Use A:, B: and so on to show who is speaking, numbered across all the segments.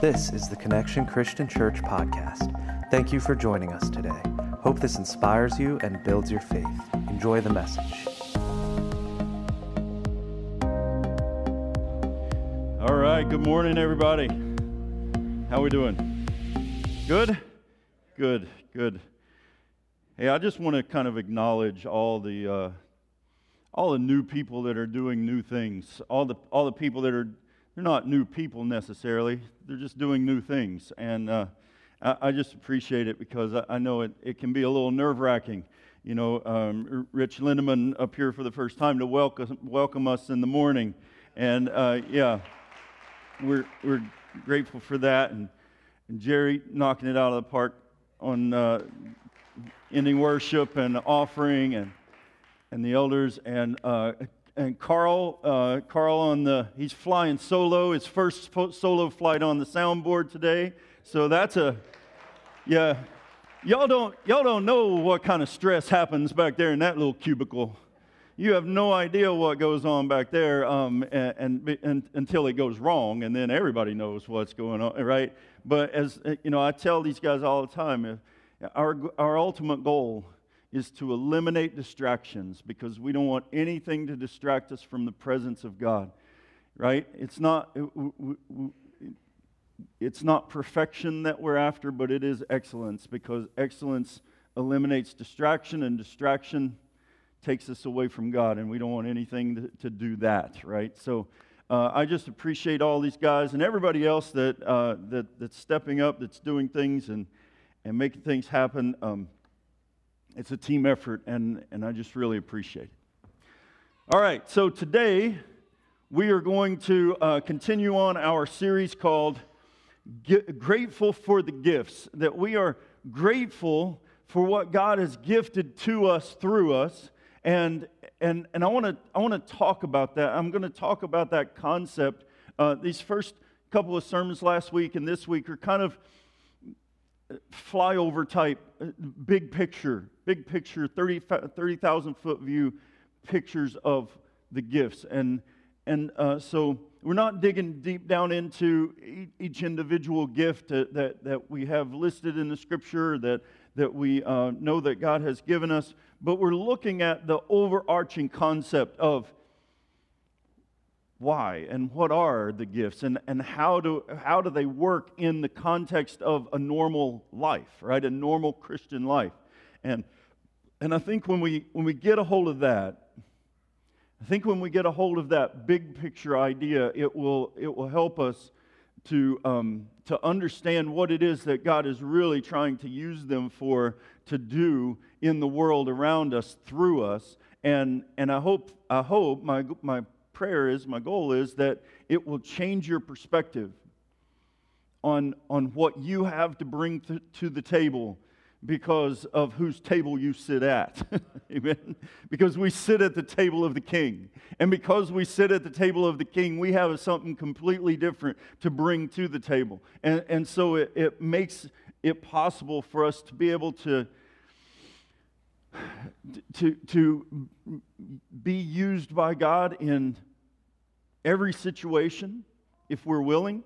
A: This is the Connection Christian Church podcast. Thank you for joining us today. Hope this inspires you and builds your faith. Enjoy the message.
B: All right, good morning, everybody. How are we doing? Good? Good, good. Hey, I just want to kind of acknowledge all the uh, all the new people that are doing new things. All the all the people that are they're not new people necessarily. They're just doing new things, and uh, I, I, just appreciate it because I, I, know it, it can be a little nerve wracking. You know, um, Rich Lindeman up here for the first time to welcome welcome us in the morning, and uh, yeah, we're we're grateful for that, and, and Jerry knocking it out of the park on uh, ending worship and offering and and the elders and uh, and Carl, uh, Carl on the, he's flying solo, his first solo flight on the soundboard today. So that's a, yeah, y'all don't, y'all don't know what kind of stress happens back there in that little cubicle. You have no idea what goes on back there um, and, and, and, until it goes wrong, and then everybody knows what's going on, right? But as you know, I tell these guys all the time, our, our ultimate goal is to eliminate distractions because we don't want anything to distract us from the presence of God. Right? It's not it's not perfection that we're after, but it is excellence because excellence eliminates distraction and distraction takes us away from God and we don't want anything to, to do that, right? So uh, I just appreciate all these guys and everybody else that, uh, that, that's stepping up, that's doing things and, and making things happen. Um, it's a team effort, and, and I just really appreciate it. All right, so today we are going to uh, continue on our series called Grateful for the Gifts, that we are grateful for what God has gifted to us through us. And, and, and I want to I wanna talk about that. I'm going to talk about that concept. Uh, these first couple of sermons last week and this week are kind of flyover type, uh, big picture, big picture, 30,000 30, foot view pictures of the gifts. And, and uh, so we're not digging deep down into each individual gift that, that, that we have listed in the scripture that, that we uh, know that God has given us, but we're looking at the overarching concept of why and what are the gifts and, and how, do, how do they work in the context of a normal life, right? A normal Christian life. And, and I think when we, when we get a hold of that, I think when we get a hold of that big picture idea, it will, it will help us to, um, to understand what it is that God is really trying to use them for to do in the world around us through us. And, and I hope, I hope my, my prayer is, my goal is that it will change your perspective on, on what you have to bring to, to the table because of whose table you sit at. Amen. Because we sit at the table of the king. And because we sit at the table of the king, we have something completely different to bring to the table. And, and so it, it makes it possible for us to be able to to, to be used by God in every situation if we're willing.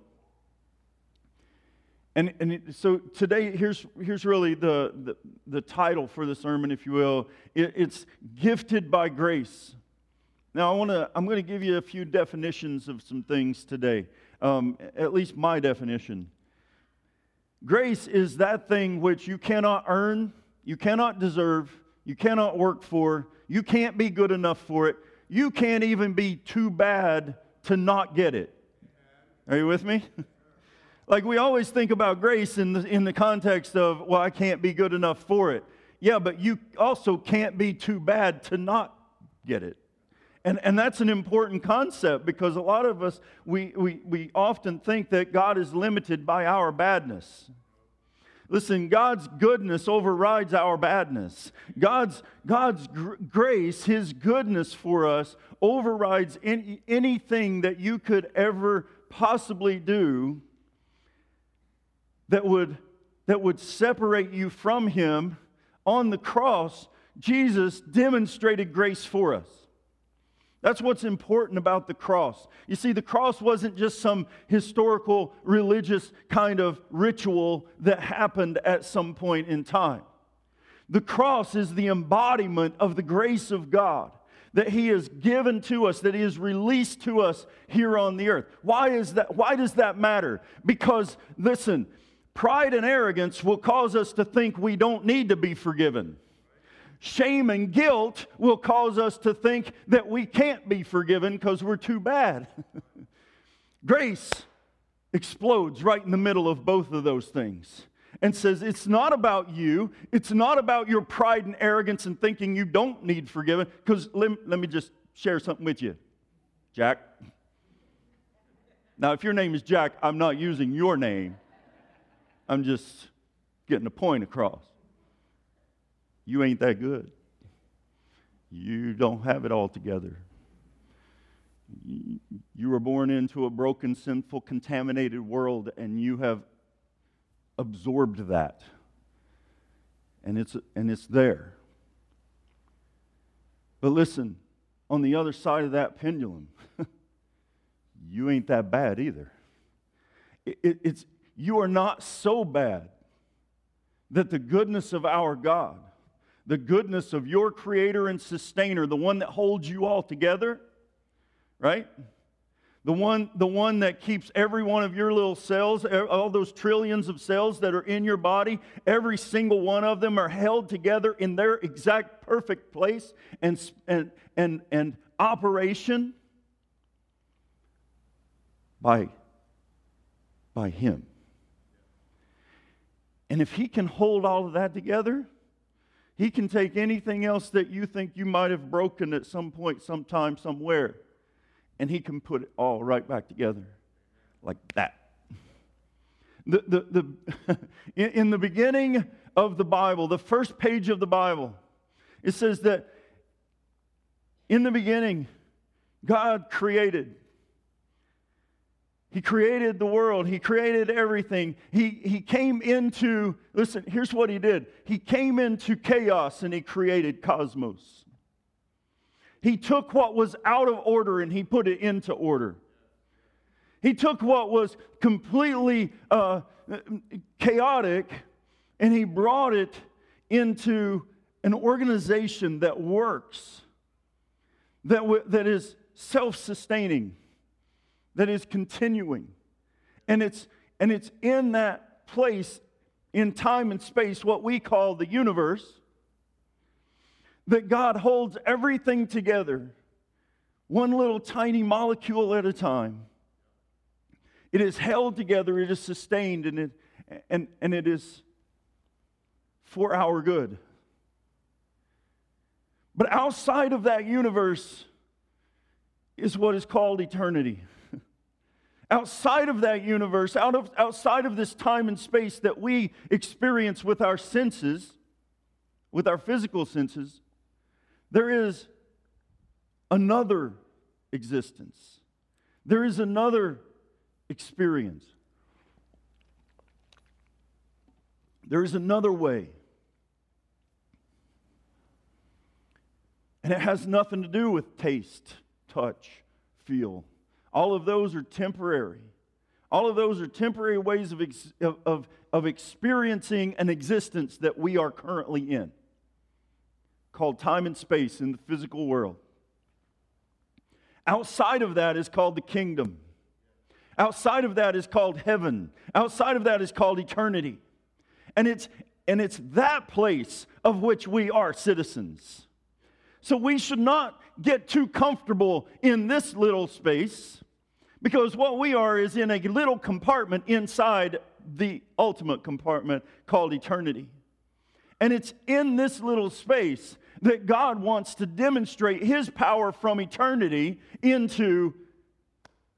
B: And, and it, so today, here's, here's really the, the, the, title for the sermon, if you will. It, it's Gifted by Grace. Now, I wanna, I'm going to give you a few definitions of some things today, um, at least my definition. Grace is that thing which you cannot earn, you cannot deserve, you cannot work for, you can't be good enough for it, you can't even be too bad to not get it. Are you with me? like we always think about grace in the, in the context of, well, I can't be good enough for it. Yeah, but you also can't be too bad to not get it. And, and that's an important concept because a lot of us, we, we, we often think that God is limited by our badness. Listen, God's goodness overrides our badness. God's, God's gr- grace, His goodness for us, overrides any, anything that you could ever possibly do that would, that would separate you from Him. On the cross, Jesus demonstrated grace for us. That's what's important about the cross. You see, the cross wasn't just some historical religious kind of ritual that happened at some point in time. The cross is the embodiment of the grace of God that he has given to us, that he has released to us here on the earth. Why is that? Why does that matter? Because listen, pride and arrogance will cause us to think we don't need to be forgiven. Shame and guilt will cause us to think that we can't be forgiven because we're too bad. Grace explodes right in the middle of both of those things and says, It's not about you. It's not about your pride and arrogance and thinking you don't need forgiven. Because let, let me just share something with you, Jack. Now, if your name is Jack, I'm not using your name, I'm just getting a point across. You ain't that good. You don't have it all together. You were born into a broken, sinful, contaminated world, and you have absorbed that. And it's, and it's there. But listen, on the other side of that pendulum, you ain't that bad either. It, it, it's, you are not so bad that the goodness of our God, the goodness of your creator and sustainer, the one that holds you all together, right? the one, the one that keeps every one of your little cells, all those trillions of cells that are in your body, every single one of them are held together in their exact perfect place and, and, and, and operation by, by Him. And if He can hold all of that together, He can take anything else that you think you might have broken at some point, sometime, somewhere and he can put it all right back together like that. The, the, the, in the beginning of the Bible, the first page of the Bible, it says that in the beginning, God created. He created the world. He created everything. He, he came into, listen, here's what he did. He came into chaos and he created cosmos. He took what was out of order and he put it into order. He took what was completely uh, chaotic and he brought it into an organization that works, that, w- that is self sustaining, that is continuing. And it's, and it's in that place, in time and space, what we call the universe that God holds everything together, one little tiny molecule at a time. It is held together, it is sustained, and it, and, and it is for our good. But outside of that universe is what is called eternity. Outside of that universe, out of, outside of this time and space that we experience with our senses, with our physical senses, there is another existence, there is another experience, there is another way. And it has nothing to do with taste, touch, feel. All of those are temporary. All of those are temporary ways of, ex- of, of experiencing an existence that we are currently in called time and space in the physical world. Outside of that is called the kingdom. Outside of that is called heaven. Outside of that is called eternity. And it's, and it's that place of which we are citizens. So we should not get too comfortable in this little space because what we are is in a little compartment inside the ultimate compartment called eternity. And it's in this little space that God wants to demonstrate his power from eternity into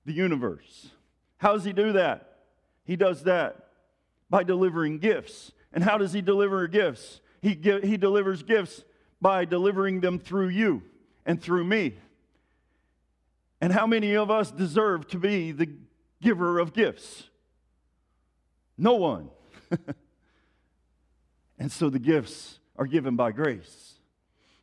B: the universe. How does he do that? He does that by delivering gifts. And how does he deliver gifts? He, he delivers gifts by delivering them through you and through me. And how many of us deserve to be the giver of gifts? No one. and so the gifts are given by grace.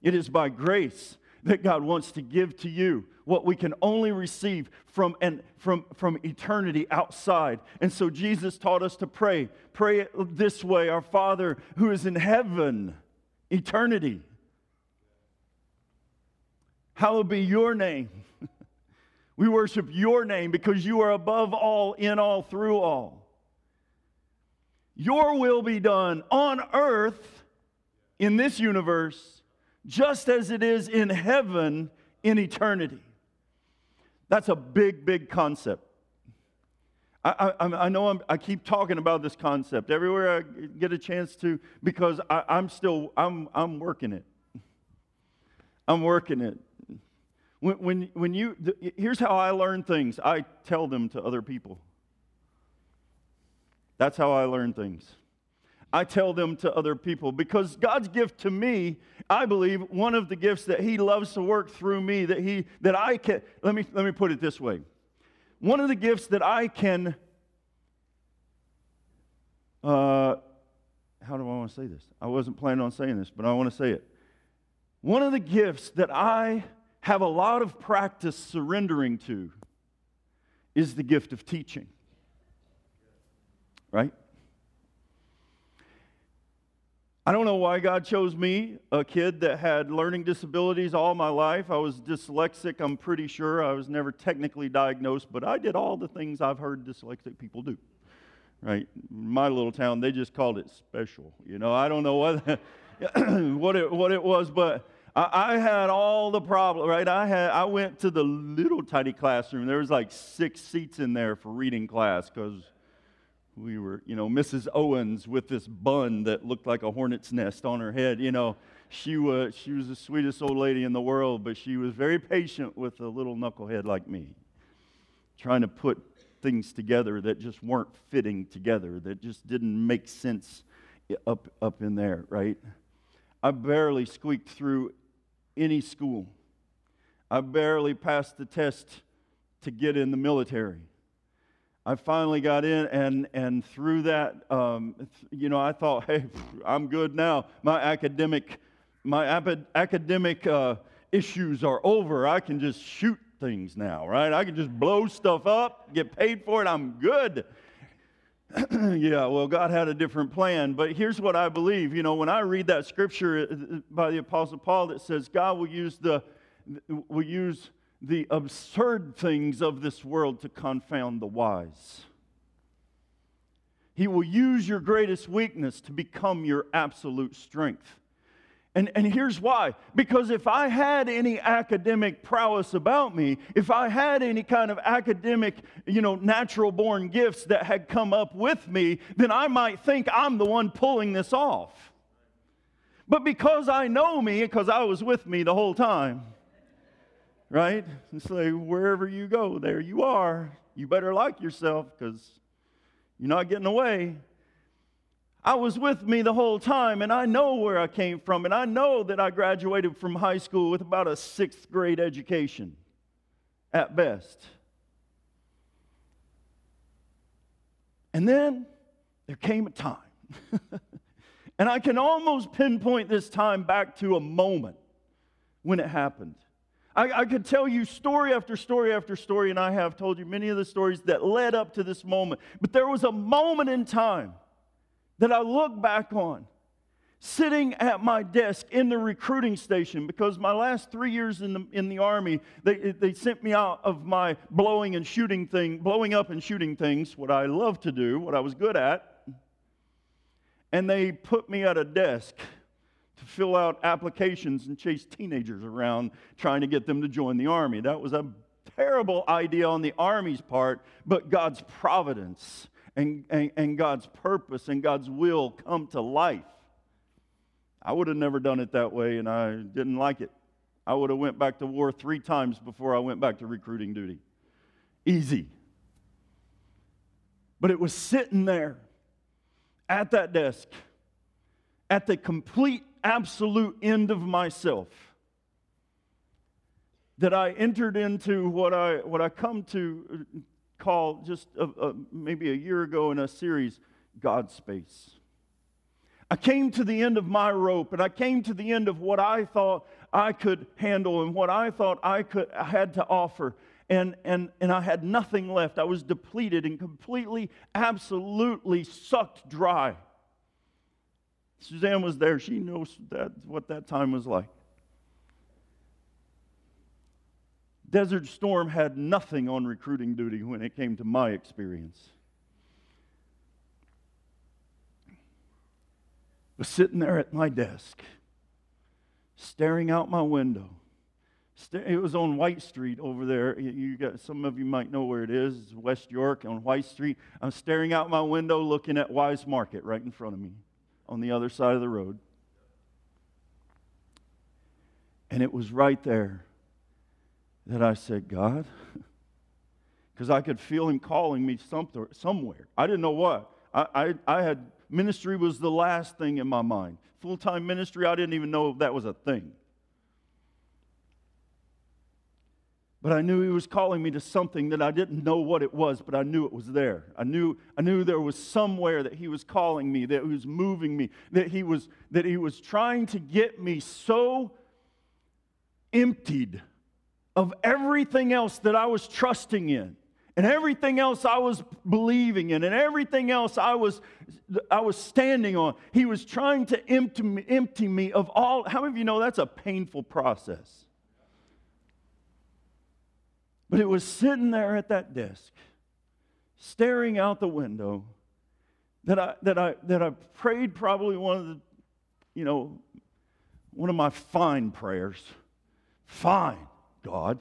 B: It is by grace that God wants to give to you, what we can only receive from, and from, from eternity outside. And so Jesus taught us to pray. Pray this way Our Father who is in heaven, eternity. Hallowed be your name. we worship your name because you are above all, in all, through all. Your will be done on earth in this universe just as it is in heaven in eternity. That's a big, big concept. I, I, I know I'm, i keep talking about this concept everywhere I get a chance to because I, I'm still I'm, I'm working it. I'm working it. When, when, when you, here's how I learn things I tell them to other people. That's how I learn things. I tell them to other people because God's gift to me, I believe, one of the gifts that He loves to work through me, that He that I can let me let me put it this way. One of the gifts that I can uh, how do I want to say this? I wasn't planning on saying this, but I want to say it. One of the gifts that I have a lot of practice surrendering to is the gift of teaching. Right? I don't know why God chose me, a kid that had learning disabilities all my life. I was dyslexic, I'm pretty sure. I was never technically diagnosed, but I did all the things I've heard dyslexic people do. Right? My little town, they just called it special. You know, I don't know what, what, it, what it was, but I, I had all the problems, right? I, had, I went to the little tiny classroom. There was like six seats in there for reading class because we were, you know, Mrs. Owens with this bun that looked like a hornet's nest on her head. You know, she was, she was the sweetest old lady in the world, but she was very patient with a little knucklehead like me, trying to put things together that just weren't fitting together, that just didn't make sense up, up in there, right? I barely squeaked through any school. I barely passed the test to get in the military. I finally got in, and, and through that, um, you know, I thought, hey, I'm good now. My academic, my ap- academic uh, issues are over. I can just shoot things now, right? I can just blow stuff up, get paid for it. I'm good. yeah, well, God had a different plan. But here's what I believe. You know, when I read that scripture uh, by the Apostle Paul that says God will use the will use the absurd things of this world to confound the wise. He will use your greatest weakness to become your absolute strength. And, and here's why. Because if I had any academic prowess about me, if I had any kind of academic, you know, natural born gifts that had come up with me, then I might think I'm the one pulling this off. But because I know me, because I was with me the whole time, right? And say, wherever you go, there you are. You better like yourself because you're not getting away. I was with me the whole time, and I know where I came from, and I know that I graduated from high school with about a sixth grade education at best. And then there came a time, and I can almost pinpoint this time back to a moment when it happened. I, I, could tell you story after story after story, and I have told you many of the stories that led up to this moment. But there was a moment in time that I look back on, sitting at my desk in the recruiting station, because my last three years in the, in the Army, they, they sent me out of my blowing and shooting thing, blowing up and shooting things, what I love to do, what I was good at. And they put me at a desk to fill out applications and chase teenagers around trying to get them to join the army. That was a terrible idea on the army's part, but God's providence and, and, and God's purpose and God's will come to life. I would have never done it that way, and I didn't like it. I would have went back to war three times before I went back to recruiting duty. Easy. But it was sitting there at that desk at the complete absolute end of myself that I entered into what I, what I come to call just a, a, maybe a year ago in a series, God space. I came to the end of my rope and I came to the end of what I thought I could handle and what I thought I could I had to offer. And, and, and I had nothing left. I was depleted and completely, absolutely sucked dry. Suzanne was there. She knows that, what that time was like. Desert Storm had nothing on recruiting duty when it came to my experience. was sitting there at my desk, staring out my window. It was on White Street over there. You got, some of you might know where it is. It's West York on White Street. I'm staring out my window looking at Weis Market right in front of me on the other side of the road. And it was right there that I said, God, because I could feel Him calling me somewhere. I didn't know what. I, I, I had Ministry was the last thing in my mind. Full time ministry, I didn't even know that was a thing. But I knew he was calling me to something that I didn't know what it was, but I knew it was there. I knew, I knew there was somewhere that he was calling me, that he was moving me, that he was, that he was trying to get me so emptied of everything else that I was trusting in and everything else I was believing in and everything else I was, I was standing on. He was trying to empty me, empty me of all. How many of you know that's a painful process? But it was sitting there at that desk, staring out the window, that I, that I, that I prayed probably one of the, you know, one of my fine prayers. Fine, God.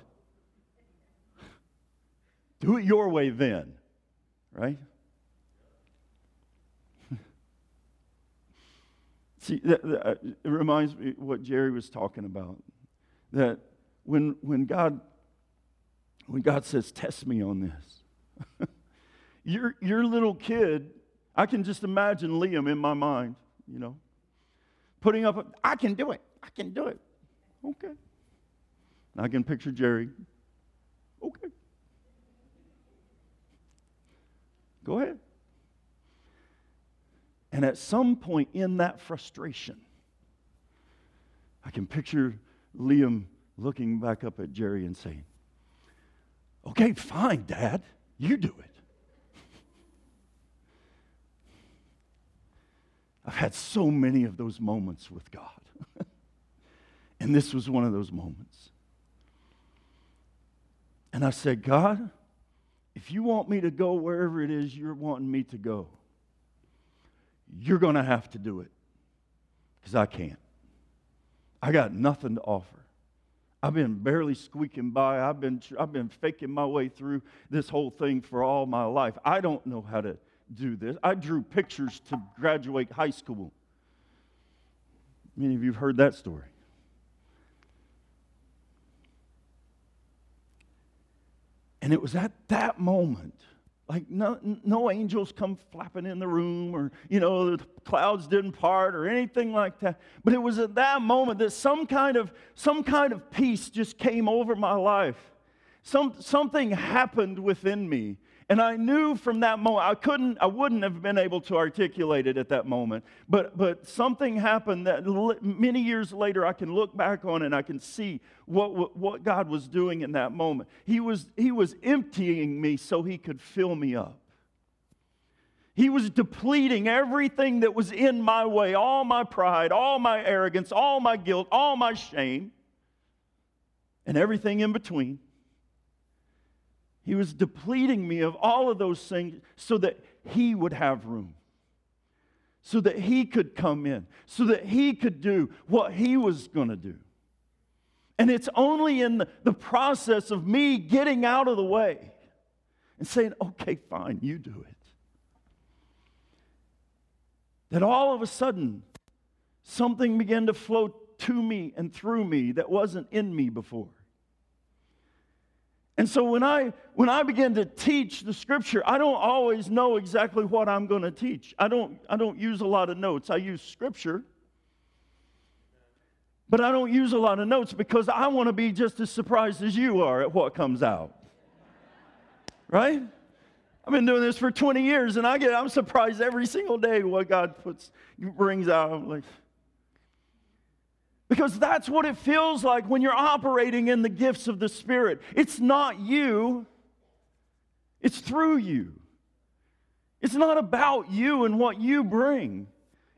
B: Do it your way then, right? See, that, that, uh, it reminds me what Jerry was talking about. That when, when, God, when God says, Test me on this, your, your little kid, I can just imagine Liam in my mind, you know, putting up, a, I can do it, I can do it. Okay. I can picture Jerry, okay. Go ahead. And at some point in that frustration, I can picture Liam looking back up at Jerry and saying, Okay, fine, Dad, you do it. I've had so many of those moments with God. and this was one of those moments. And I said, God, if you want me to go wherever it is you're wanting me to go, you're going to have to do it because I can't. I got nothing to offer. I've been barely squeaking by. I've been, I've been faking my way through this whole thing for all my life. I don't know how to do this. I drew pictures to graduate high school. Many of you have heard that story. And it was at that moment, like no, no angels come flapping in the room or, you know, the clouds didn't part or anything like that. But it was at that moment that some kind of, some kind of peace just came over my life. Some, something happened within me and I knew from that moment, I couldn't, I wouldn't have been able to articulate it at that moment. But, but something happened that many years later I can look back on and I can see what, what, what God was doing in that moment. He was, he was emptying me so he could fill me up. He was depleting everything that was in my way all my pride, all my arrogance, all my guilt, all my shame, and everything in between. He was depleting me of all of those things so that He would have room, so that He could come in, so that He could do what He was going to do. And it's only in the, process of me getting out of the way and saying, okay, fine, you do it. That all of a sudden, something began to flow to me and through me that wasn't in me before. And so when I when I begin to teach the scripture, I don't always know exactly what I'm going to teach. I don't I don't use a lot of notes. I use scripture. But I don't use a lot of notes because I want to be just as surprised as you are at what comes out. Right? I've been doing this for 20 years and I get I'm surprised every single day what God puts brings out. I'm like Because that's what it feels like when you're operating in the gifts of the Spirit. It's not you, it's through you. It's not about you and what you bring.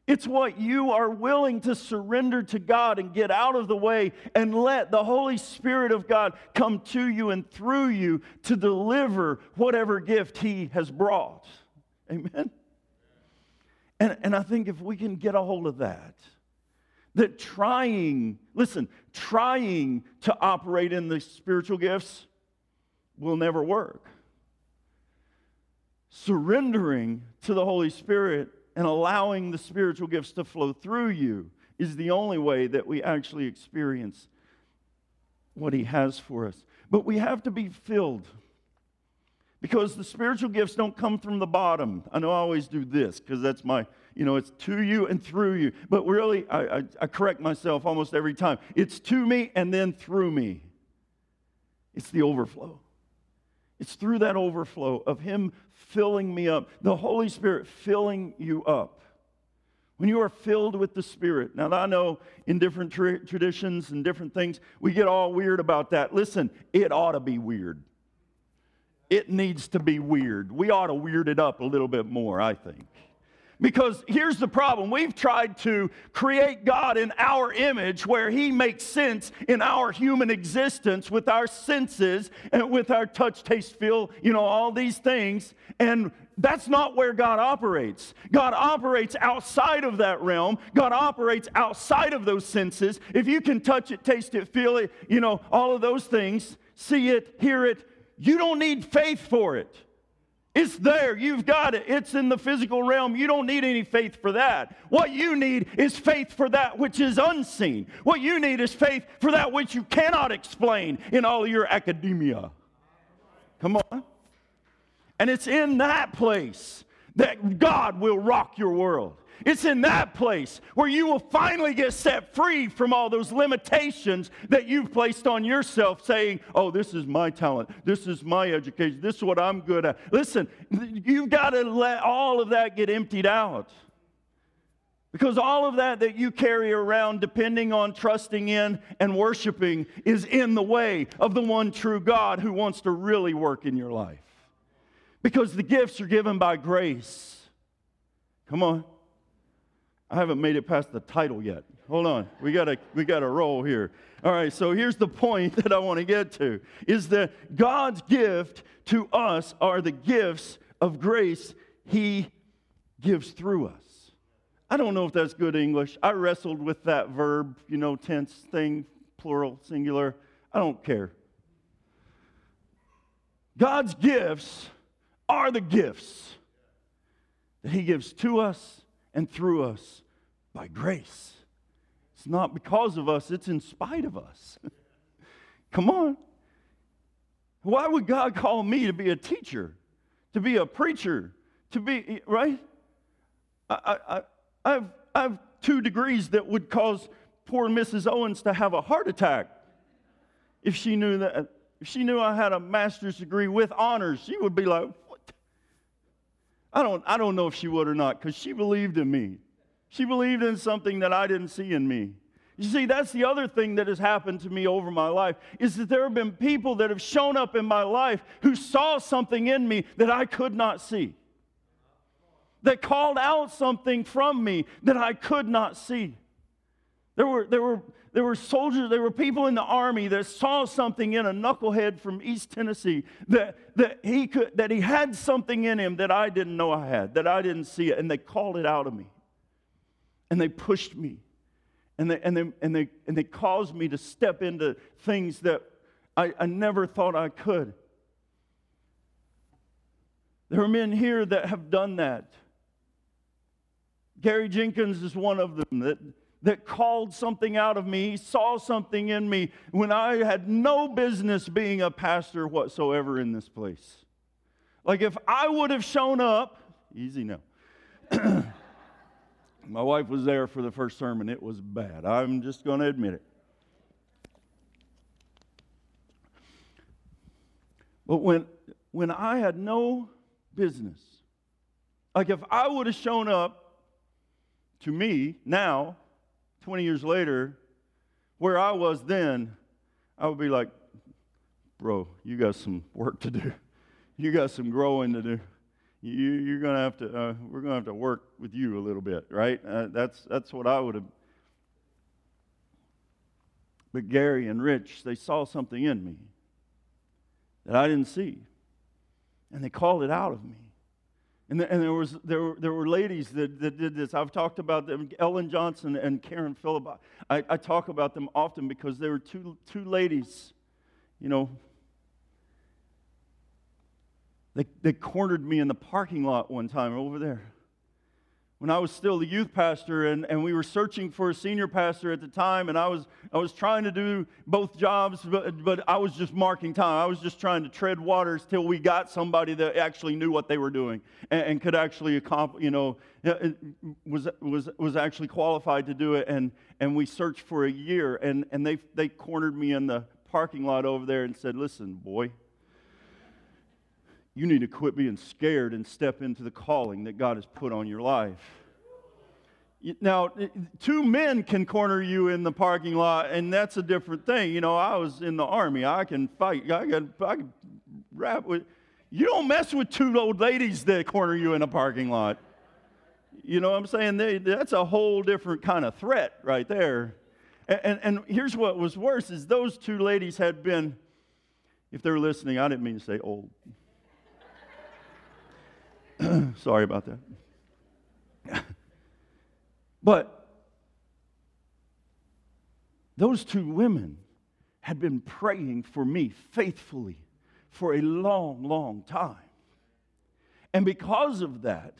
B: It's what you are willing to surrender to God and get out of the way and let the Holy Spirit of God come to you and through you to deliver whatever gift He has brought. Amen? And, and I think if we can get a hold of that, that trying, listen, trying to operate in the spiritual gifts will never work. Surrendering to the Holy Spirit and allowing the spiritual gifts to flow through you is the only way that we actually experience what He has for us. But we have to be filled because the spiritual gifts don't come from the bottom. I know I always do this because that's my, you know, it's to you and through you. But really, I, I, I, correct myself almost every time. It's to me and then through me. It's the overflow. It's through that overflow of Him filling me up, the Holy Spirit filling you up. When you are filled with the Spirit. Now, I know in different tra- traditions and different things, we get all weird about that. Listen, it ought to be weird. It needs to be weird. We ought to weird it up a little bit more, I think. Because here's the problem we've tried to create God in our image where He makes sense in our human existence with our senses and with our touch, taste, feel, you know, all these things. And that's not where God operates. God operates outside of that realm. God operates outside of those senses. If you can touch it, taste it, feel it, you know, all of those things, see it, hear it, you don't need faith for it. It's there. You've got it. It's in the physical realm. You don't need any faith for that. What you need is faith for that which is unseen. What you need is faith for that which you cannot explain in all your academia. Come on. And it's in that place that God will rock your world. It's in that place where you will finally get set free from all those limitations that you've placed on yourself, saying, Oh, this is my talent. This is my education. This is what I'm good at. Listen, you've got to let all of that get emptied out. Because all of that that you carry around, depending on trusting in and worshiping, is in the way of the one true God who wants to really work in your life. Because the gifts are given by grace. Come on. I haven't made it past the title yet. Hold on. We got to we got to roll here. All right, so here's the point that I want to get to is that God's gift to us are the gifts of grace he gives through us. I don't know if that's good English. I wrestled with that verb, you know, tense thing, plural, singular. I don't care. God's gifts are the gifts that he gives to us and through us by grace. It's not because of us, it's in spite of us. Come on. Why would God call me to be a teacher, to be a preacher, to be, right? I, I, I, have, I have two degrees that would cause poor Mrs. Owens to have a heart attack if she knew that. If she knew I had a master's degree with honors, she would be like, I don't, I don't know if she would or not because she believed in me. She believed in something that I didn't see in me. You see, that's the other thing that has happened to me over my life is that there have been people that have shown up in my life who saw something in me that I could not see. That called out something from me that I could not see. There were, there were, there were soldiers, there were people in the army that saw something in a knucklehead from East Tennessee that, that, he could, that he had something in him that I didn't know I had, that I didn't see it, and they called it out of me. And they pushed me. And they, and they, and they, and they caused me to step into things that I, I never thought I could. There are men here that have done that. Gary Jenkins is one of them that that called something out of me, saw something in me when I had no business being a pastor whatsoever in this place. Like if I would have shown up, easy now. My wife was there for the first sermon. It was bad. I'm just going to admit it. But when, when I had no business, like if I would have shown up to me now 20 years later, where I was then, I would be like, bro, you got some work to do. You got some growing to do. You, are gonna have to. Uh, we're gonna have to work with you a little bit, right? Uh, that's that's what I would have. But Gary and Rich, they saw something in me that I didn't see, and they called it out of me. And, the, and there, was, there, were, there were ladies that, that did this. I've talked about them, Ellen Johnson and Karen Phillip. I, I talk about them often because they were two, two ladies, you know, they, they cornered me in the parking lot one time over there when I was still the youth pastor and, and we were searching for a senior pastor at the time, and I was, I was trying to do both jobs, but, but I was just marking time. I was just trying to tread waters till we got somebody that actually knew what they were doing and, and could actually accomplish, you know, uh, uh, was, was, was actually qualified to do it. And, and we searched for a year, and, and they, they cornered me in the parking lot over there and said, Listen, boy, you need to quit being scared and step into the calling that God has put on your life. Now, two men can corner you in the parking lot, and that's a different thing. You know, I was in the army. I can fight. I can, I can rap with. You don't mess with two old ladies that corner you in a parking lot. You know what I'm saying? They, that's a whole different kind of threat right there. And, and, and here's what was worse is those two ladies had been, if they're listening, I didn't mean to say old. Sorry about that. but those two women had been praying for me faithfully for a long, long time. And because of that,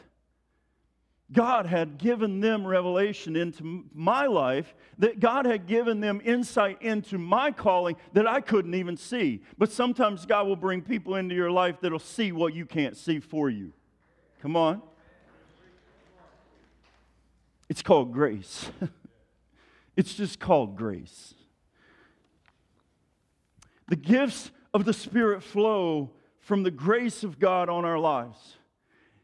B: God had given them revelation into my life, that God had given them insight into my calling that I couldn't even see. But sometimes God will bring people into your life that'll see what you can't see for you. Come on. It's called grace. it's just called grace. The gifts of the Spirit flow from the grace of God on our lives.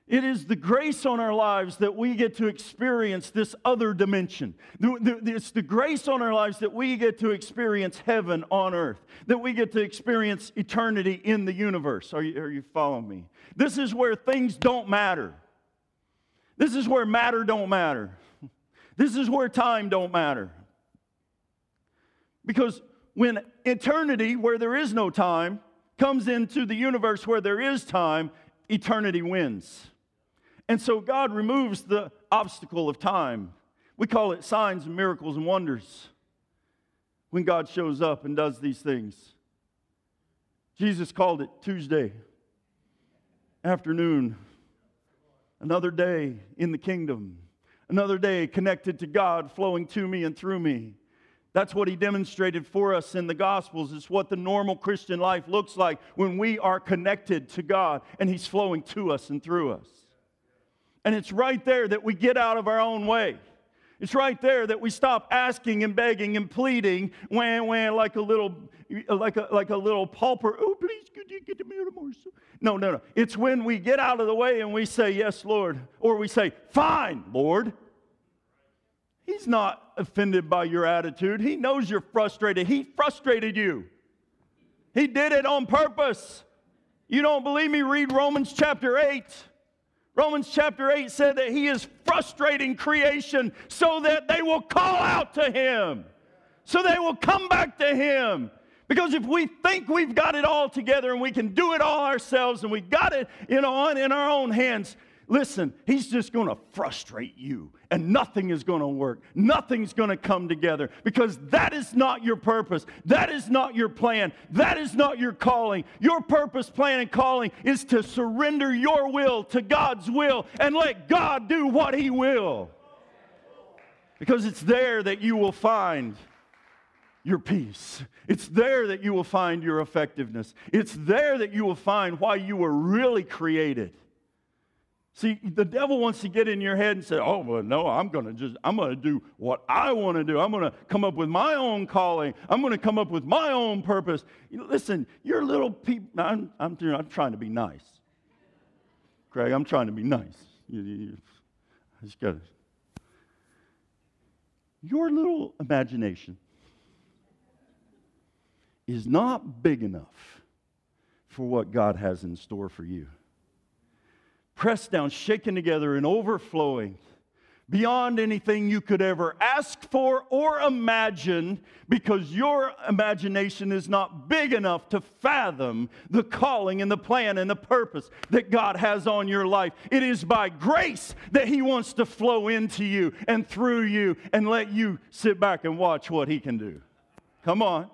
B: It is the grace on our lives that we get to experience this other dimension. It's the grace on our lives that we get to experience heaven on earth, that we get to experience eternity in the universe. Are you, are you following me? This is where things don't matter. This is where matter don't matter. This is where time don't matter. Because when eternity, where there is no time, comes into the universe where there is time, eternity wins. And so God removes the obstacle of time. We call it signs and miracles and wonders when God shows up and does these things. Jesus called it Tuesday afternoon, another day in the kingdom, another day connected to God, flowing to me and through me. That's what he demonstrated for us in the Gospels. It's what the normal Christian life looks like when we are connected to God and he's flowing to us and through us. And it's right there that we get out of our own way. It's right there that we stop asking and begging and pleading, wham, wham, like a little, like a, like a little pauper. Oh, please, could you get me a Marshall? No, no, no. It's when we get out of the way and we say, Yes, Lord, or we say, Fine, Lord. He's not offended by your attitude. He knows you're frustrated. He frustrated you. He did it on purpose. You don't believe me? Read Romans chapter 8. Romans chapter 8 said that he is frustrating creation so that they will call out to him, so they will come back to him. Because if we think we've got it all together and we can do it all ourselves and we got it you know, in our own hands, listen, he's just going to frustrate you and nothing is going to work. Nothing's going to come together because that is not your purpose. That is not your plan. That is not your calling. Your purpose, plan, and calling is to surrender your will to God's will and let God do what he will. Because it's there that you will find your peace. It's there that you will find your effectiveness. It's there that you will find why you were really created. See, the devil wants to get in your head and say, "Oh, well, no, I'm going to just I'm going to do what I want to do. I'm going to come up with my own calling. I'm going to come up with my own purpose." You know, listen, you're little people. I'm, I'm, I'm trying to be nice, Craig. I'm trying to be nice. You, you, I just got Your little imagination is not big enough for what God has in store for you. Pressed down, shaken together, and overflowing beyond anything you could ever ask for or imagine because your imagination is not big enough to fathom the calling and the plan and the purpose that God has on your life. It is by grace that He wants to flow into you and through you and let you sit back and watch what He can do. Come on.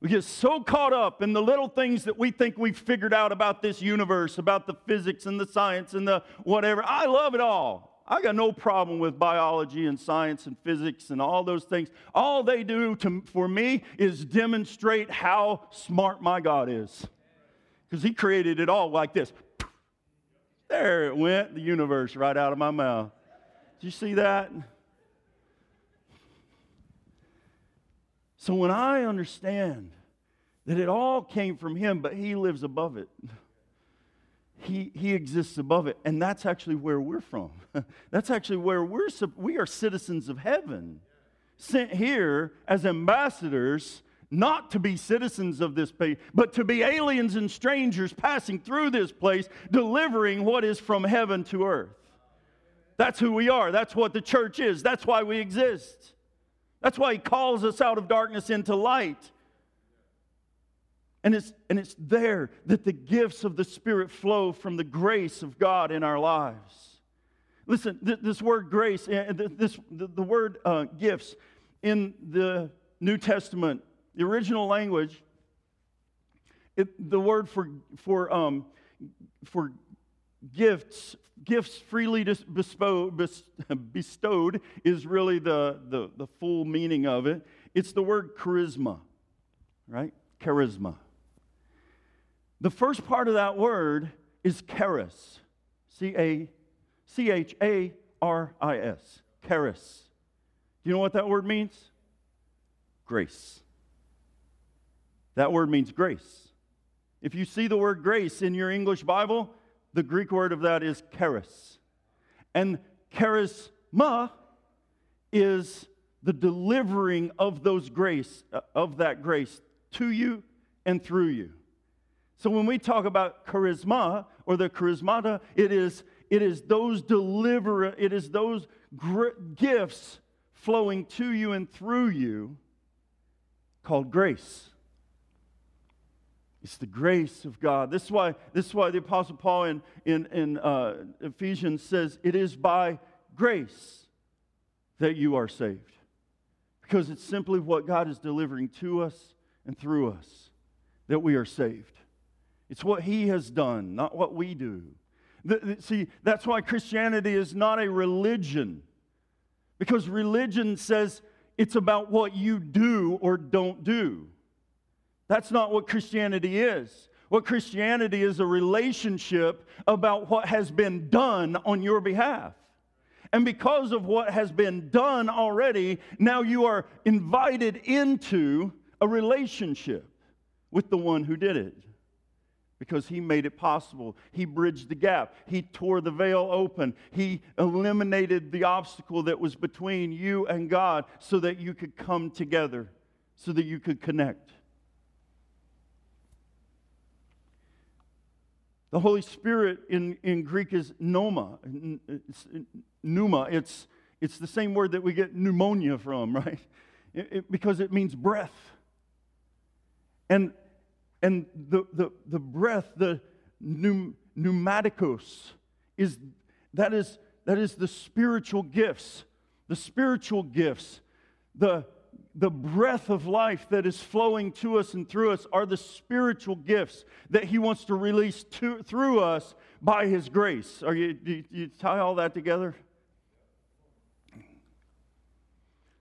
B: We get so caught up in the little things that we think we've figured out about this universe, about the physics and the science and the whatever. I love it all. I got no problem with biology and science and physics and all those things. All they do to, for me is demonstrate how smart my God is. Because He created it all like this. There it went, the universe right out of my mouth. Did you see that? So when I understand that it all came from Him, but He lives above it, He, he exists above it. And that's actually where we're from. that's actually where we're, we are citizens of heaven, sent here as ambassadors not to be citizens of this place, but to be aliens and strangers passing through this place, delivering what is from heaven to earth. That's who we are. That's what the church is. That's why we exist. That's why he calls us out of darkness into light. And it's, and it's there that the gifts of the Spirit flow from the grace of God in our lives. Listen, th- this word grace, uh, this, the, the word uh, gifts in the New Testament, the original language, it, the word for, for, um, for gifts gifts freely bestowed is really the, the, the full meaning of it. It's the word charisma, right? Charisma. The first part of that word is charis, C A C H A R I S, charis. Do you know what that word means? Grace. That word means grace. If you see the word grace in your English Bible, the Greek word of that is charis. And charisma is the delivering of those grace, uh, of that grace to you and through you. So when we talk about charisma or the charismata, it is, it is those deliver, it is those gr- gifts flowing to you and through you called grace. It's the grace of God. This is why, this is why the Apostle Paul in, in, in uh, Ephesians says, It is by grace that you are saved. Because it's simply what God is delivering to us and through us that we are saved. It's what He has done, not what we do. The, the, see, that's why Christianity is not a religion. Because religion says it's about what you do or don't do. That's not what Christianity is. What Christianity is a relationship about what has been done on your behalf. And because of what has been done already, now you are invited into a relationship with the one who did it. Because he made it possible. He bridged the gap. He tore the veil open. He eliminated the obstacle that was between you and God so that you could come together, so that you could connect. The Holy Spirit in, in Greek is pneuma. It's, pneuma. It's, it's the same word that we get pneumonia from, right? It, it, because it means breath. And, and the, the, the breath, the pneum, pneumaticos, is, that, is, that is the spiritual gifts. The spiritual gifts. The, the breath of life that is flowing to us and through us are the spiritual gifts that He wants to release to, through us by His grace. Are you, do you, tie all that together?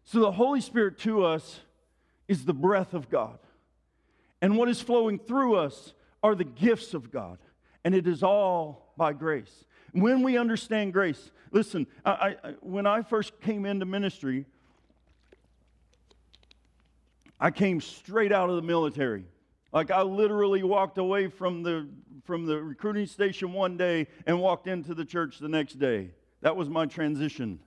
B: So, the Holy Spirit to us is the breath of God. And what is flowing through us are the gifts of God. And it is all by grace. When we understand grace, listen, I, I, when I first came into ministry, I came straight out of the military. Like I literally walked away from the from the recruiting station one day and walked into the church the next day. That was my transition.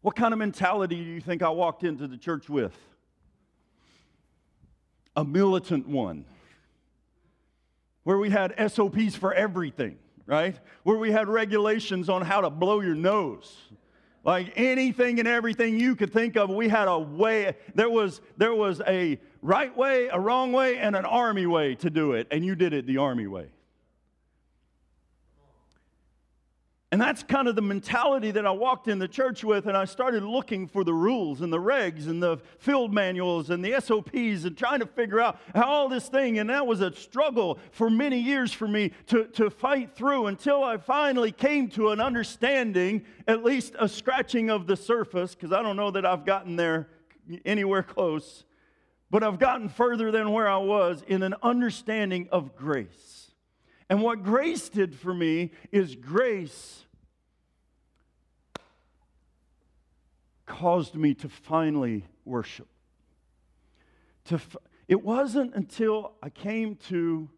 B: What kind of mentality do you think I walked into the church with? A militant one, where we had SOPs for everything, right? Where we had regulations on how to blow your nose. Like anything and everything you could think of, we had a way. There was, there was a right way, a wrong way, and an army way to do it, and you did it the army way. And that's kind of the mentality that I walked in the church with, and I started looking for the rules and the regs and the field manuals and the SOPs and trying to figure out how all this thing. And that was a struggle for many years for me to, to fight through until I finally came to an understanding, at least a scratching of the surface, because I don't know that I've gotten there anywhere close, but I've gotten further than where I was in an understanding of grace. And what grace did for me is grace caused me to finally worship. To f- it wasn't until I came to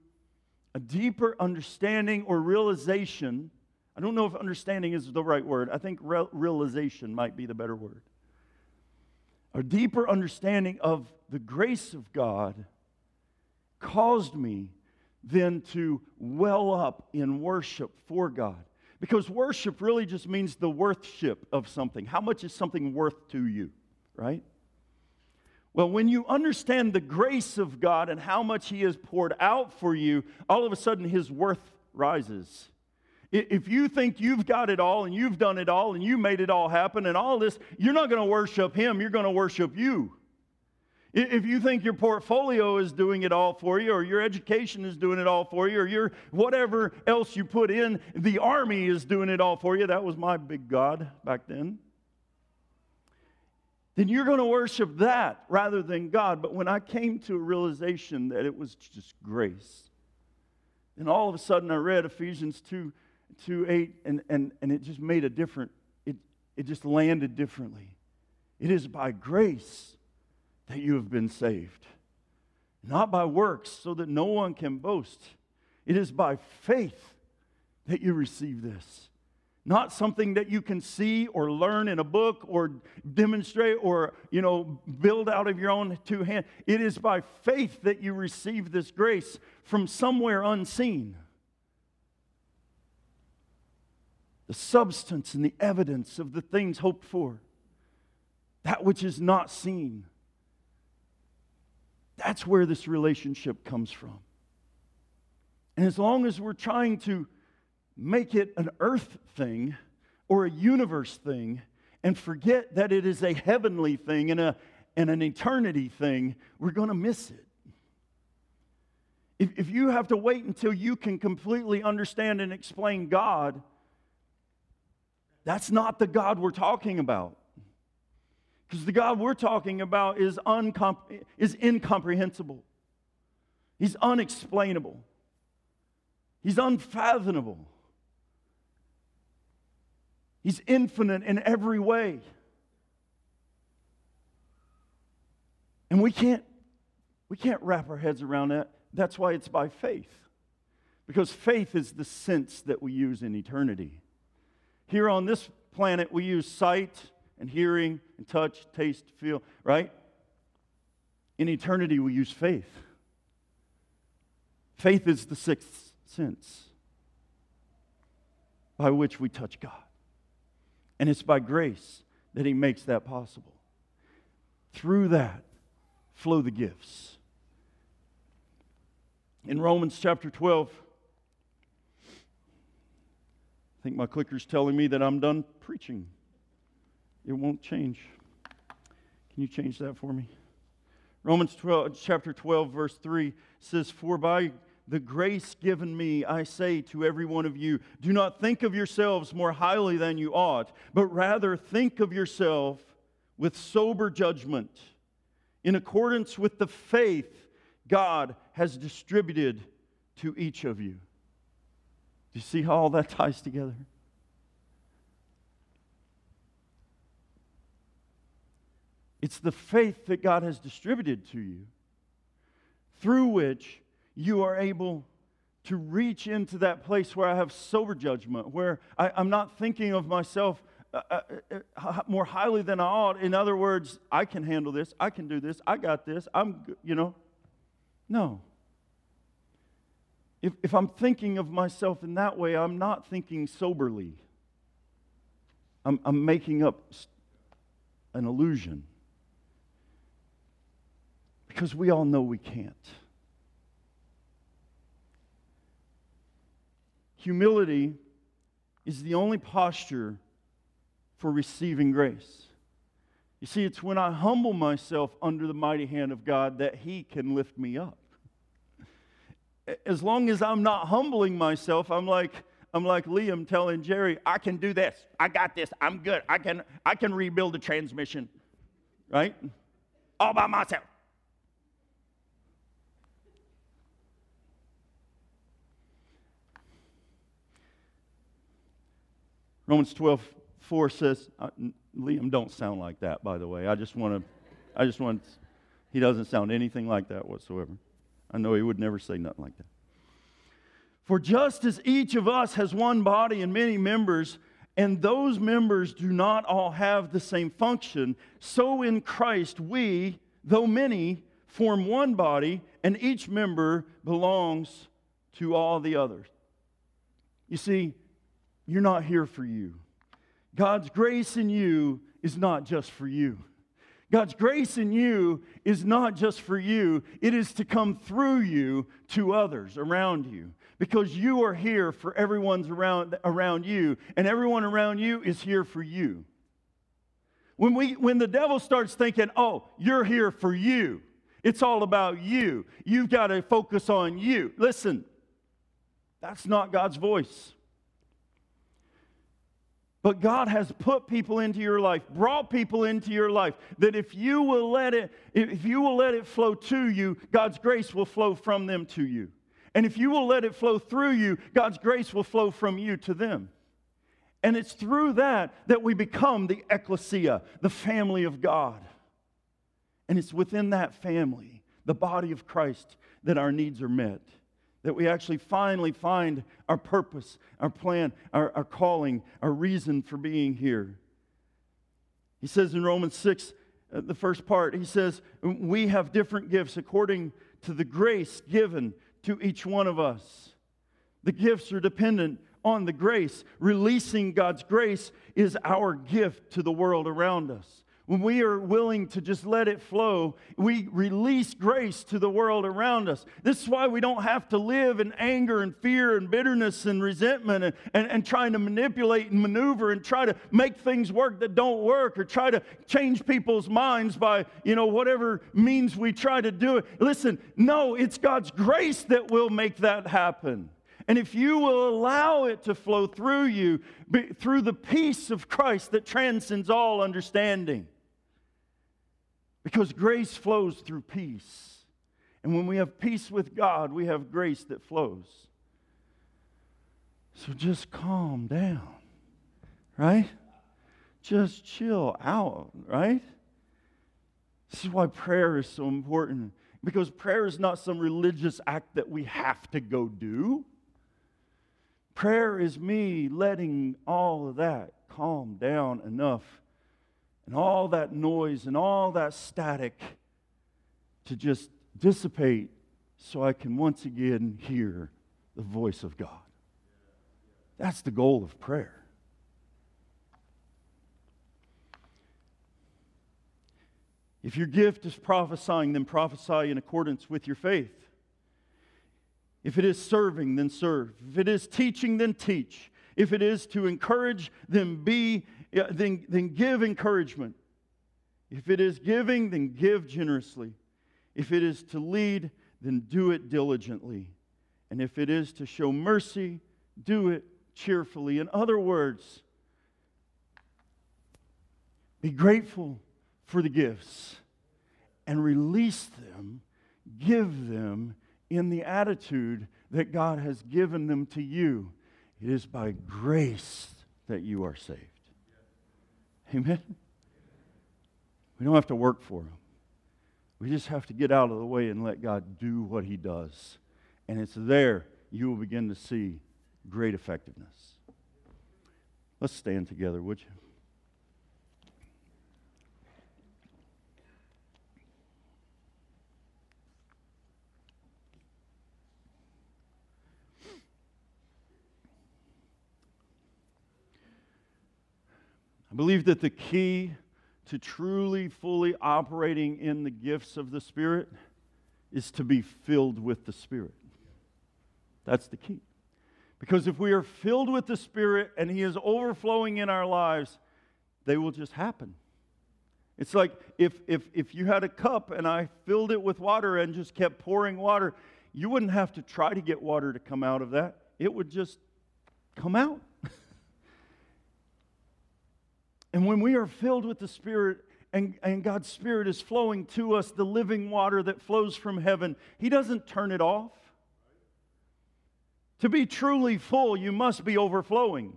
B: a deeper understanding or realization. I don't know if understanding is the right word. I think re- realization might be the better word. A deeper understanding of the grace of God caused me than to well up in worship for God. Because worship really just means the worthship of something. How much is something worth to you, right? Well, when you understand the grace of God and how much He has poured out for you, all of a sudden His worth rises. If you think you've got it all and you've done it all and you made it all happen and all this, you're not going to worship Him, you're going to worship you. If you think your portfolio is doing it all for you, or your education is doing it all for you, or your whatever else you put in, the army is doing it all for you. That was my big God back then. Then you're going to worship that rather than God. But when I came to a realization that it was just grace, and all of a sudden I read Ephesians 2, 2 8, and, and, and it just made a different, it, it just landed differently. It is by grace that you have been saved. Not by works, so that no one can boast. It is by faith that you receive this. Not something that you can see or learn in a book or demonstrate or, you know, build out of your own two hands. It is by faith that you receive this grace from somewhere unseen. The substance and the evidence of the things hoped for, that which is not seen. That's where this relationship comes from. And as long as we're trying to make it an earth thing or a universe thing and forget that it is a heavenly thing and, a, and an eternity thing, we're going to miss it. If, if you have to wait until you can completely understand and explain God, that's not the God we're talking about. Because the God we're talking about is, is incomprehensible, He's unexplainable, He's unfathomable, He's infinite in every way. And we can't, we can't wrap our heads around that. That's why it's by faith. Because faith is the sense that we use in eternity. Here on this planet, we use sight and hearing and touch, taste, feel, right? In eternity, we use faith. Faith is the sixth sense by which we touch God. And it's by grace that He makes that possible. Through that flow the gifts. In Romans chapter 12, I think my clicker's telling me that I'm done preaching. It won't change. Can you change that for me? Romans 12, chapter 12, verse 3 says, For by the grace given me, I say to every one of you, do not think of yourselves more highly than you ought, but rather think of yourself with sober judgment, in accordance with the faith God has distributed to each of you. Do you see how all that ties together? It's the faith that God has distributed to you through which you are able to reach into that place where I have sober judgment, where I, am not thinking of myself uh, uh, uh, more highly than I ought. In other words, I can handle this. I can do this. I got this. I'm, you know. No. If, if I'm thinking of myself in that way, I'm not thinking soberly. I'm, I'm making up an illusion. Because we all know we can't. Humility is the only posture for receiving grace. You see, it's when I humble myself under the mighty hand of God that He can lift me up. As long as I'm not humbling myself, I'm like, I'm like Liam telling Jerry, I can do this. I got this. I'm good. I can, I can rebuild the transmission, right? All by myself. Romans 12, 4 says, uh, Liam, don't sound like that, by the way. I just want to, I just want, he doesn't sound anything like that whatsoever. I know he would never say nothing like that. For just as each of us has one body and many members, and those members do not all have the same function, so in Christ we, though many, form one body, and each member belongs to all the others. You see, you're not here for you. God's grace in you is not just for you. God's grace in you is not just for you, it is to come through you to others around you. Because you are here for everyone's around, around you, and everyone around you is here for you. When, we, when the devil starts thinking, oh, you're here for you, it's all about you, you've got to focus on you. Listen, that's not God's voice. But God has put people into your life, brought people into your life, that if you will let it, if you will let it flow to you, God's grace will flow from them to you. And if you will let it flow through you, God's grace will flow from you to them. And it's through that that we become the ecclesia, the family of God. And it's within that family, the body of Christ, that our needs are met that we actually finally find our purpose, our plan, our, our calling, our reason for being here. He says in Romans 6, uh, the first part, he says, We have different gifts according to the grace given to each one of us. The gifts are dependent on the grace. Releasing God's grace is our gift to the world around us when we are willing to just let it flow, we release grace to the world around us. This is why we don't have to live in anger and fear and bitterness and resentment and, and, and trying to manipulate and maneuver and try to make things work that don't work or try to change people's minds by, you know, whatever means we try to do it. Listen, no, it's God's grace that will make that happen. And if you will allow it to flow through you, through the peace of Christ that transcends all understanding, because grace flows through peace. And when we have peace with God, we have grace that flows. So just calm down, right? Just chill out, right? This is why prayer is so important. Because prayer is not some religious act that we have to go do. Prayer is me letting all of that calm down enough and all that noise and all that static to just dissipate so I can once again hear the voice of God. That's the goal of prayer. If your gift is prophesying, then prophesy in accordance with your faith. If it is serving, then serve. If it is teaching, then teach. If it is to encourage, then be then, then give encouragement. If it is giving, then give generously. If it is to lead, then do it diligently. And if it is to show mercy, do it cheerfully. In other words, be grateful for the gifts and release them, give them in the attitude that God has given them to you. It is by grace that you are saved. Amen? We don't have to work for Him. We just have to get out of the way and let God do what He does. And it's there you will begin to see great effectiveness. Let's stand together, would you? Believe that the key to truly, fully operating in the gifts of the Spirit is to be filled with the Spirit. That's the key. Because if we are filled with the Spirit and He is overflowing in our lives, they will just happen. It's like if, if, if you had a cup and I filled it with water and just kept pouring water, you wouldn't have to try to get water to come out of that. It would just come out. And when we are filled with the Spirit and, and God's Spirit is flowing to us, the living water that flows from heaven, He doesn't turn it off. To be truly full, you must be overflowing.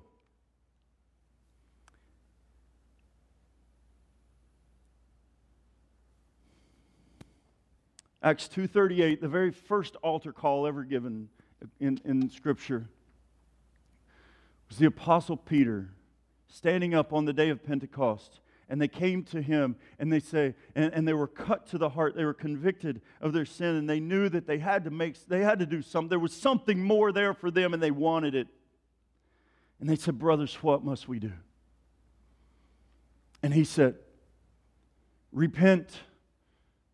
B: Acts 2:38, the very first altar call ever given in, in Scripture, was the Apostle Peter standing up on the day of Pentecost. And they came to him and they say, and, and they were cut to the heart. They were convicted of their sin, and they knew that they had to make, they had to do something. There was something more there for them, and they wanted it. And they said, Brothers, what must we do? And he said, Repent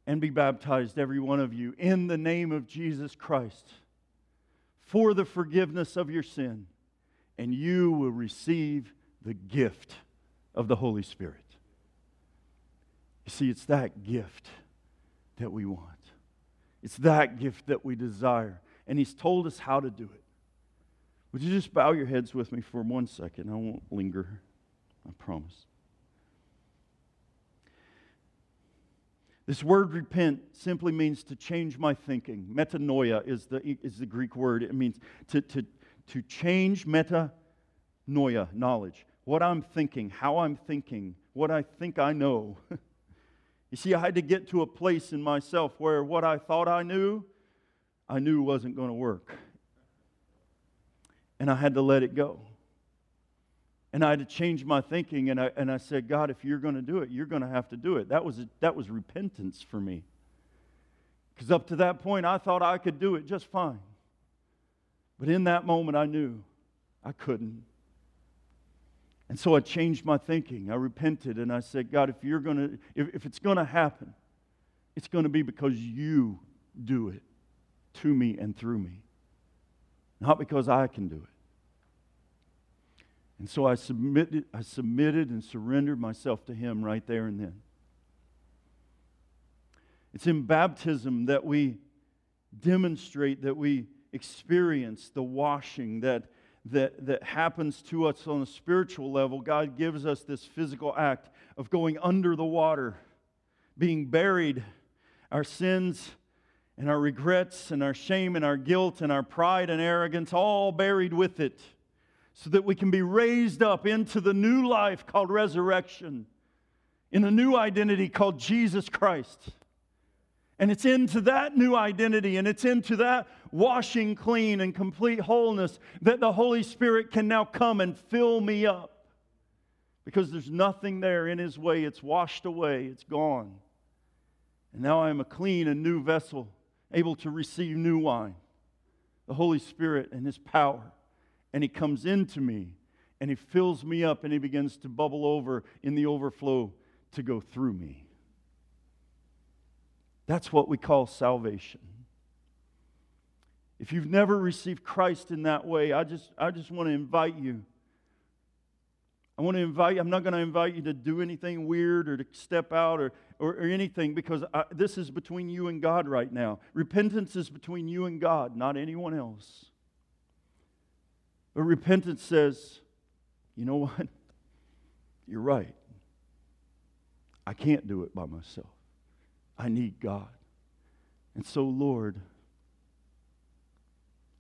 B: and be baptized, every one of you, in the name of Jesus Christ for the forgiveness of your sin, and you will receive the gift of the Holy Spirit. You see, it's that gift that we want. It's that gift that we desire. And He's told us how to do it. Would you just bow your heads with me for one second? I won't linger, I promise. This word repent simply means to change my thinking. Metanoia is the, is the Greek word. It means to, to, to change metanoia, knowledge. What I'm thinking, how I'm thinking, what I think I know. you see, I had to get to a place in myself where what I thought I knew, I knew wasn't going to work. And I had to let it go. And I had to change my thinking, and I, and I said, God, if you're going to do it, you're going to have to do it. That was, that was repentance for me. Because up to that point, I thought I could do it just fine. But in that moment, I knew I couldn't. And so I changed my thinking. I repented and I said, God, if you're going to, if, if it's going to happen, it's going to be because you do it to me and through me, not because I can do it. And so I submitted, I submitted and surrendered myself to Him right there and then. It's in baptism that we demonstrate, that we experience the washing that, that, that happens to us on a spiritual level. God gives us this physical act of going under the water, being buried, our sins and our regrets and our shame and our guilt and our pride and arrogance, all buried with it so that we can be raised up into the new life called resurrection, in a new identity called Jesus Christ. And it's into that new identity and it's into that washing clean and complete wholeness that the Holy Spirit can now come and fill me up. Because there's nothing there in His way, it's washed away, it's gone. And now I am a clean and new vessel, able to receive new wine, the Holy Spirit and His power and He comes into me and He fills me up and He begins to bubble over in the overflow to go through me. That's what we call salvation. If you've never received Christ in that way, I just, I just want to invite you. I want to invite you, I'm not going to invite you to do anything weird or to step out or, or, or anything because I, this is between you and God right now. Repentance is between you and God, not anyone else. But repentance says, you know what? You're right. I can't do it by myself. I need God. And so, Lord,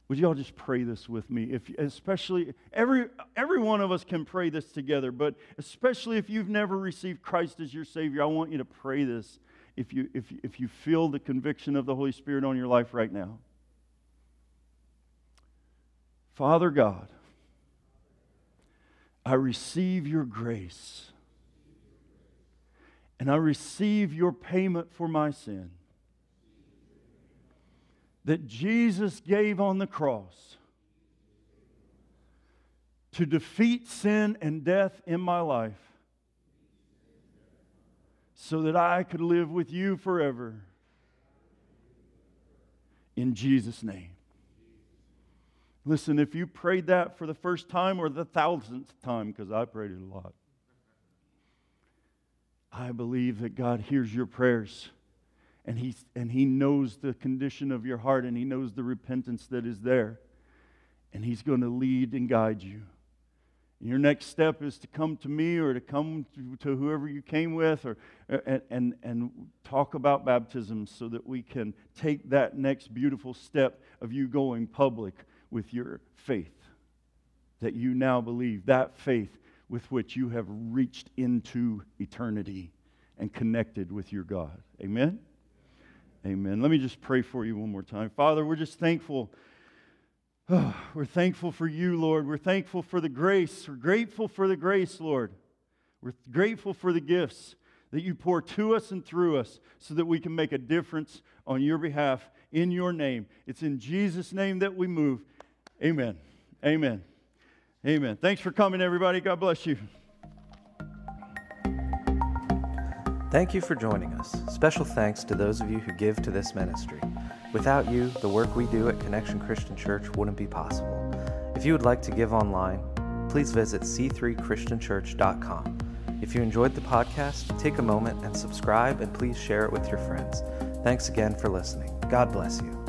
B: would you all just pray this with me? If especially every every one of us can pray this together, but especially if you've never received Christ as your Savior, I want you to pray this if you if if you feel the conviction of the Holy Spirit on your life right now. Father God, I receive your grace and I receive your payment for my sin that Jesus gave on the cross to defeat sin and death in my life so that I could live with you forever. In Jesus' name. Listen, if you prayed that for the first time or the thousandth time, because I prayed it a lot, I believe that God hears your prayers and he, and he knows the condition of your heart and He knows the repentance that is there. And He's going to lead and guide you. And your next step is to come to me or to come to, to whoever you came with or, er, and, and, and talk about baptism so that we can take that next beautiful step of you going public with your faith that you now believe, that faith with which you have reached into eternity and connected with your God. Amen? Amen. Let me just pray for you one more time. Father, we're just thankful. Oh, we're thankful for you, Lord. We're thankful for the grace. We're grateful for the grace, Lord. We're grateful for the gifts that you pour to us and through us so that we can make a difference on your behalf in your name. It's in Jesus' name that we move. Amen. Amen. Amen. Thanks for coming, everybody. God bless you.
A: Thank you for joining us. Special thanks to those of you who give to this ministry. Without you, the work we do at Connection Christian Church wouldn't be possible. If you would like to give online, please visit c3christianchurch.com. If you enjoyed the podcast, take a moment and subscribe and please share it with your friends. Thanks again for listening. God bless you.